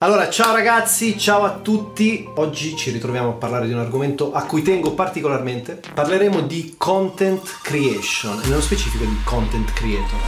Allora, ciao ragazzi, ciao a tutti. Oggi ci ritroviamo a parlare di un argomento a cui tengo particolarmente. Parleremo di content creation, nello specifico di content creator.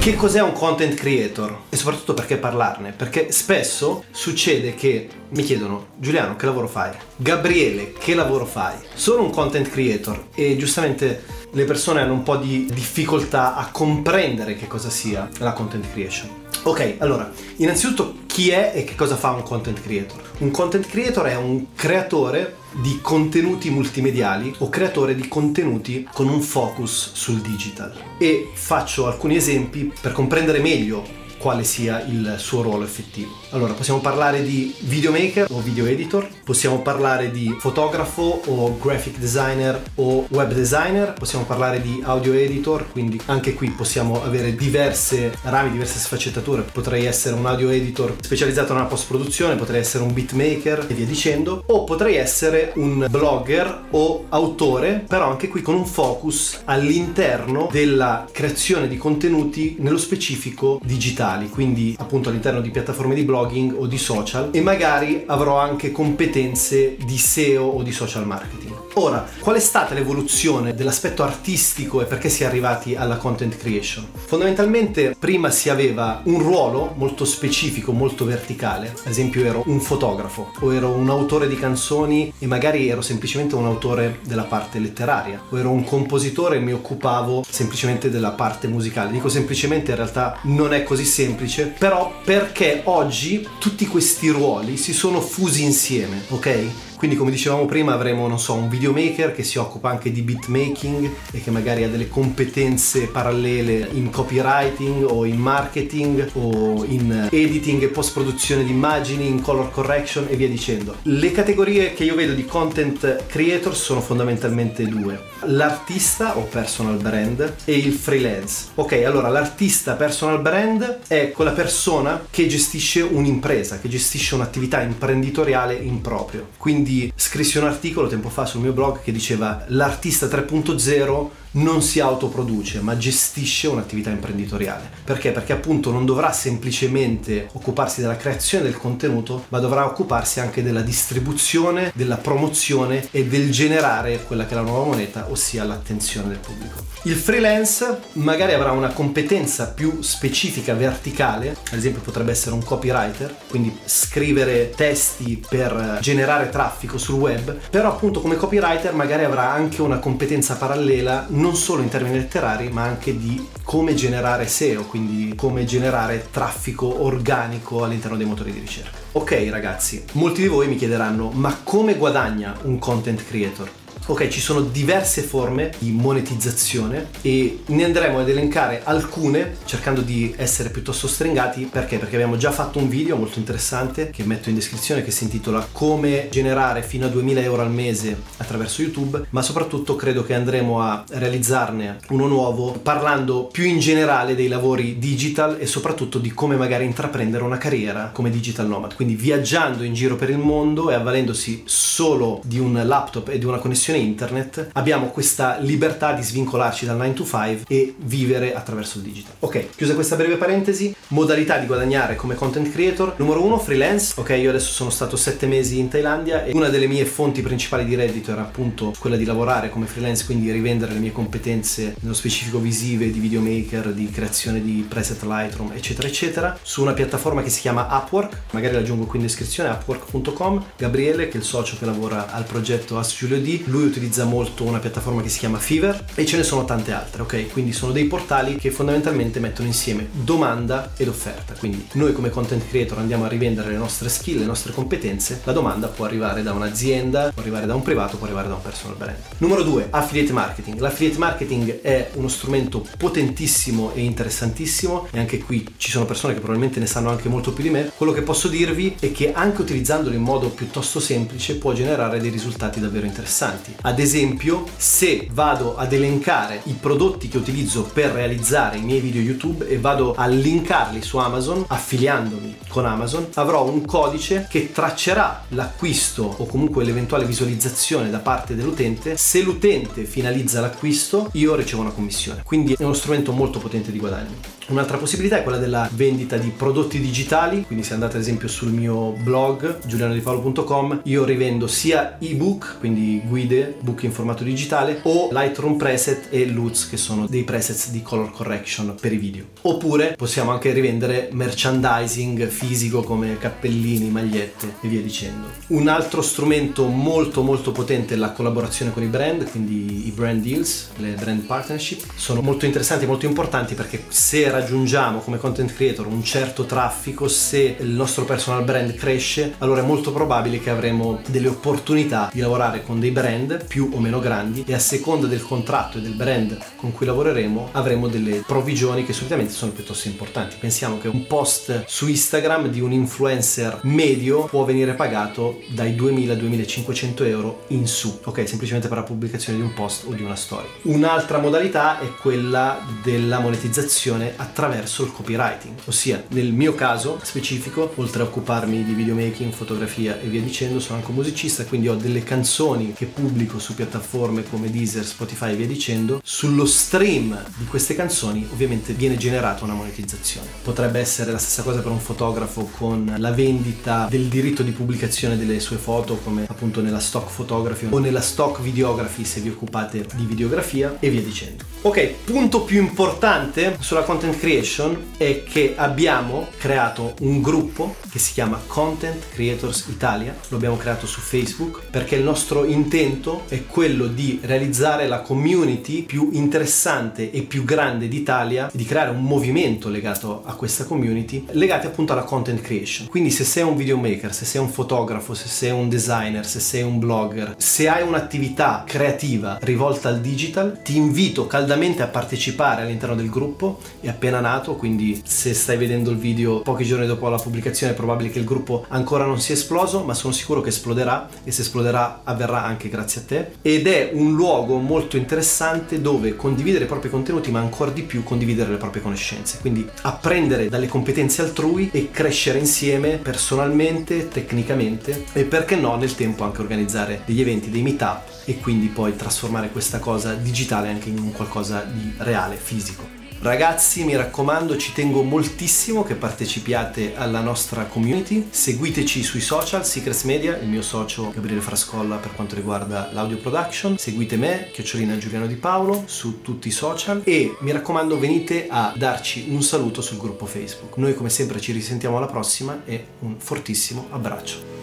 Che cos'è un content creator? E soprattutto perché parlarne? Perché spesso succede che mi chiedono Giuliano che lavoro fai? Gabriele che lavoro fai? Sono un content creator e giustamente le persone hanno un po' di difficoltà a comprendere che cosa sia la content creation. Ok, allora, innanzitutto chi è e che cosa fa un content creator? Un content creator è un creatore di contenuti multimediali o creatore di contenuti con un focus sul digital. E faccio alcuni esempi per comprendere meglio quale sia il suo ruolo effettivo. Allora, possiamo parlare di videomaker o video editor, possiamo parlare di fotografo o graphic designer o web designer, possiamo parlare di audio editor, quindi anche qui possiamo avere diverse rami, diverse sfaccettature. Potrei essere un audio editor specializzato nella post produzione, potrei essere un beatmaker e via dicendo, o potrei essere un blogger o autore, però anche qui con un focus all'interno della creazione di contenuti nello specifico digitale digitali, quindi appunto all'interno di piattaforme di blogging o di social e magari avrò anche competenze di SEO o di social marketing. Ora, qual è stata l'evoluzione dell'aspetto artistico e perché si è arrivati alla content creation? Fondamentalmente prima si aveva un ruolo molto specifico, molto verticale, ad esempio ero un fotografo o ero un autore di canzoni e magari ero semplicemente un autore della parte letteraria o ero un compositore e mi occupavo semplicemente della parte musicale. Dico semplicemente in realtà non è così semplice, però perché oggi tutti questi ruoli si sono fusi insieme, ok? Quindi come dicevamo prima avremo, non so, un videomaker che si occupa anche di beatmaking e che magari ha delle competenze parallele in copywriting o in marketing o in editing e post produzione di immagini, in color correction e via dicendo. Le categorie che io vedo di content creator sono fondamentalmente due. L'artista o personal brand e il freelance. Ok, allora l'artista personal brand è quella persona che gestisce un'impresa, che gestisce un'attività imprenditoriale in proprio. Quindi quindi scrissi un articolo tempo fa sul mio blog che diceva l'artista 3.0 non si autoproduce ma gestisce un'attività imprenditoriale. Perché? Perché appunto non dovrà semplicemente occuparsi della creazione del contenuto, ma dovrà occuparsi anche della distribuzione, della promozione e del generare quella che è la nuova moneta, ossia l'attenzione del pubblico. Il freelance magari avrà una competenza più specifica, verticale, ad esempio potrebbe essere un copywriter, quindi scrivere testi per generare traffico sul web, però appunto come copywriter magari avrà anche una competenza parallela non solo in termini letterari, ma anche di come generare SEO, quindi come generare traffico organico all'interno dei motori di ricerca. Ok ragazzi, molti di voi mi chiederanno ma come guadagna un content creator? Ok, ci sono diverse forme di monetizzazione e ne andremo ad elencare alcune cercando di essere piuttosto stringati perché? Perché abbiamo già fatto un video molto interessante che metto in descrizione che si intitola come generare fino a 2000 euro al mese attraverso YouTube, ma soprattutto credo che andremo a realizzarne uno nuovo parlando più in generale dei lavori digital e soprattutto di come magari intraprendere una carriera come digital nomad, quindi viaggiando in giro per il mondo e avvalendosi solo di un laptop e di una connessione internet abbiamo questa libertà di svincolarci dal 9 to 5 e vivere attraverso il digital. Ok, chiusa questa breve parentesi, modalità di guadagnare come content creator. Numero uno, freelance. Ok, io adesso sono stato sette mesi in Thailandia e una delle mie fonti principali di reddito era appunto quella di lavorare come freelance, quindi rivendere le mie competenze nello specifico visive di videomaker, di creazione di preset Lightroom, eccetera, eccetera, su una piattaforma che si chiama Upwork. Magari la aggiungo qui in descrizione, upwork.com. Gabriele, che è il socio che lavora al progetto Ask Giulio D, lui utilizza molto una piattaforma che si chiama Fever e ce ne sono tante altre, ok? Quindi sono dei portali che fondamentalmente mettono insieme domanda ed offerta. Quindi noi come content creator andiamo a rivendere le nostre skill, le nostre competenze, la domanda può arrivare da un'azienda, può arrivare da un privato, può arrivare da un personal brand. Numero due, affiliate marketing. L'affiliate marketing è uno strumento potentissimo e interessantissimo e anche qui ci sono persone che probabilmente ne sanno anche molto più di me. Quello che posso dirvi è che anche utilizzandolo in modo piuttosto semplice può generare dei risultati davvero interessanti Ad esempio, se vado ad elencare i prodotti che utilizzo per realizzare i miei video YouTube e vado a linkarli su Amazon, affiliandomi con Amazon, avrò un codice che traccerà l'acquisto o comunque l'eventuale visualizzazione da parte dell'utente. Se l'utente finalizza l'acquisto, io ricevo una commissione. Quindi è uno strumento molto potente di guadagno. Un'altra possibilità è quella della vendita di prodotti digitali, quindi se andate ad esempio sul mio blog giulianodipalo.com io rivendo sia ebook, quindi guide, book in formato digitale, o Lightroom preset e Lutz che sono dei presets di color correction per i video. Oppure possiamo anche rivendere merchandising fisico come cappellini, magliette e via dicendo. Un altro strumento molto molto potente è la collaborazione con i brand, quindi i brand deals, le brand partnership, sono molto interessanti, molto importanti perché se raggiungiamo come content creator un certo traffico, se il nostro personal brand cresce, allora è molto probabile che avremo delle opportunità di lavorare con dei brand più o meno grandi e a seconda del contratto e del brand con cui lavoreremo avremo delle provvigioni che solitamente sono piuttosto importanti. Pensiamo che un post su Instagram di un influencer medio può venire pagato dai 2000-2500 euro in su, ok? Semplicemente per la pubblicazione di un post o di una storia. Un'altra modalità è quella della monetizzazione attraverso il copywriting, ossia nel mio caso specifico, oltre a occuparmi di videomaking, fotografia e via dicendo, sono anche musicista, quindi ho delle canzoni che pubblico su piattaforme come Deezer, Spotify e via dicendo. Sullo stream di queste canzoni ovviamente viene generata una monetizzazione. Potrebbe essere la stessa cosa per un fotografo con la vendita del diritto di pubblicazione delle sue foto come appunto nella stock photography o nella stock videography se vi occupate di videografia e via dicendo. Ok, punto più importante sulla content creation è che abbiamo creato un gruppo che si chiama Content Creators Italia, lo abbiamo creato su Facebook perché il nostro intento è quello di realizzare la community più interessante e più grande d'Italia, di creare un movimento legato a questa community, legati appunto alla content creation. Quindi se sei un videomaker, se sei un fotografo, se sei un designer, se sei un blogger, se hai un'attività creativa rivolta al digital, ti invito caldamente a partecipare all'interno del gruppo e appena appena nato, quindi se stai vedendo il video pochi giorni dopo la pubblicazione è probabile che il gruppo ancora non sia esploso, ma sono sicuro che esploderà e se esploderà avverrà anche grazie a te. Ed è un luogo molto interessante dove condividere i propri contenuti, ma ancora di più condividere le proprie conoscenze. Quindi apprendere dalle competenze altrui e crescere insieme personalmente, tecnicamente e perché no nel tempo anche organizzare degli eventi, dei meetup e quindi poi trasformare questa cosa digitale anche in qualcosa di reale, fisico. Ragazzi, mi raccomando, ci tengo moltissimo che partecipiate alla nostra community. Seguiteci sui social, Secrets Media, il mio socio Gabriele Frascolla per quanto riguarda l'audio production. Seguite me, Chiocciolina Giuliano Di Paolo, su tutti i social e mi raccomando venite a darci un saluto sul gruppo Facebook. Noi come sempre ci risentiamo alla prossima e un fortissimo abbraccio.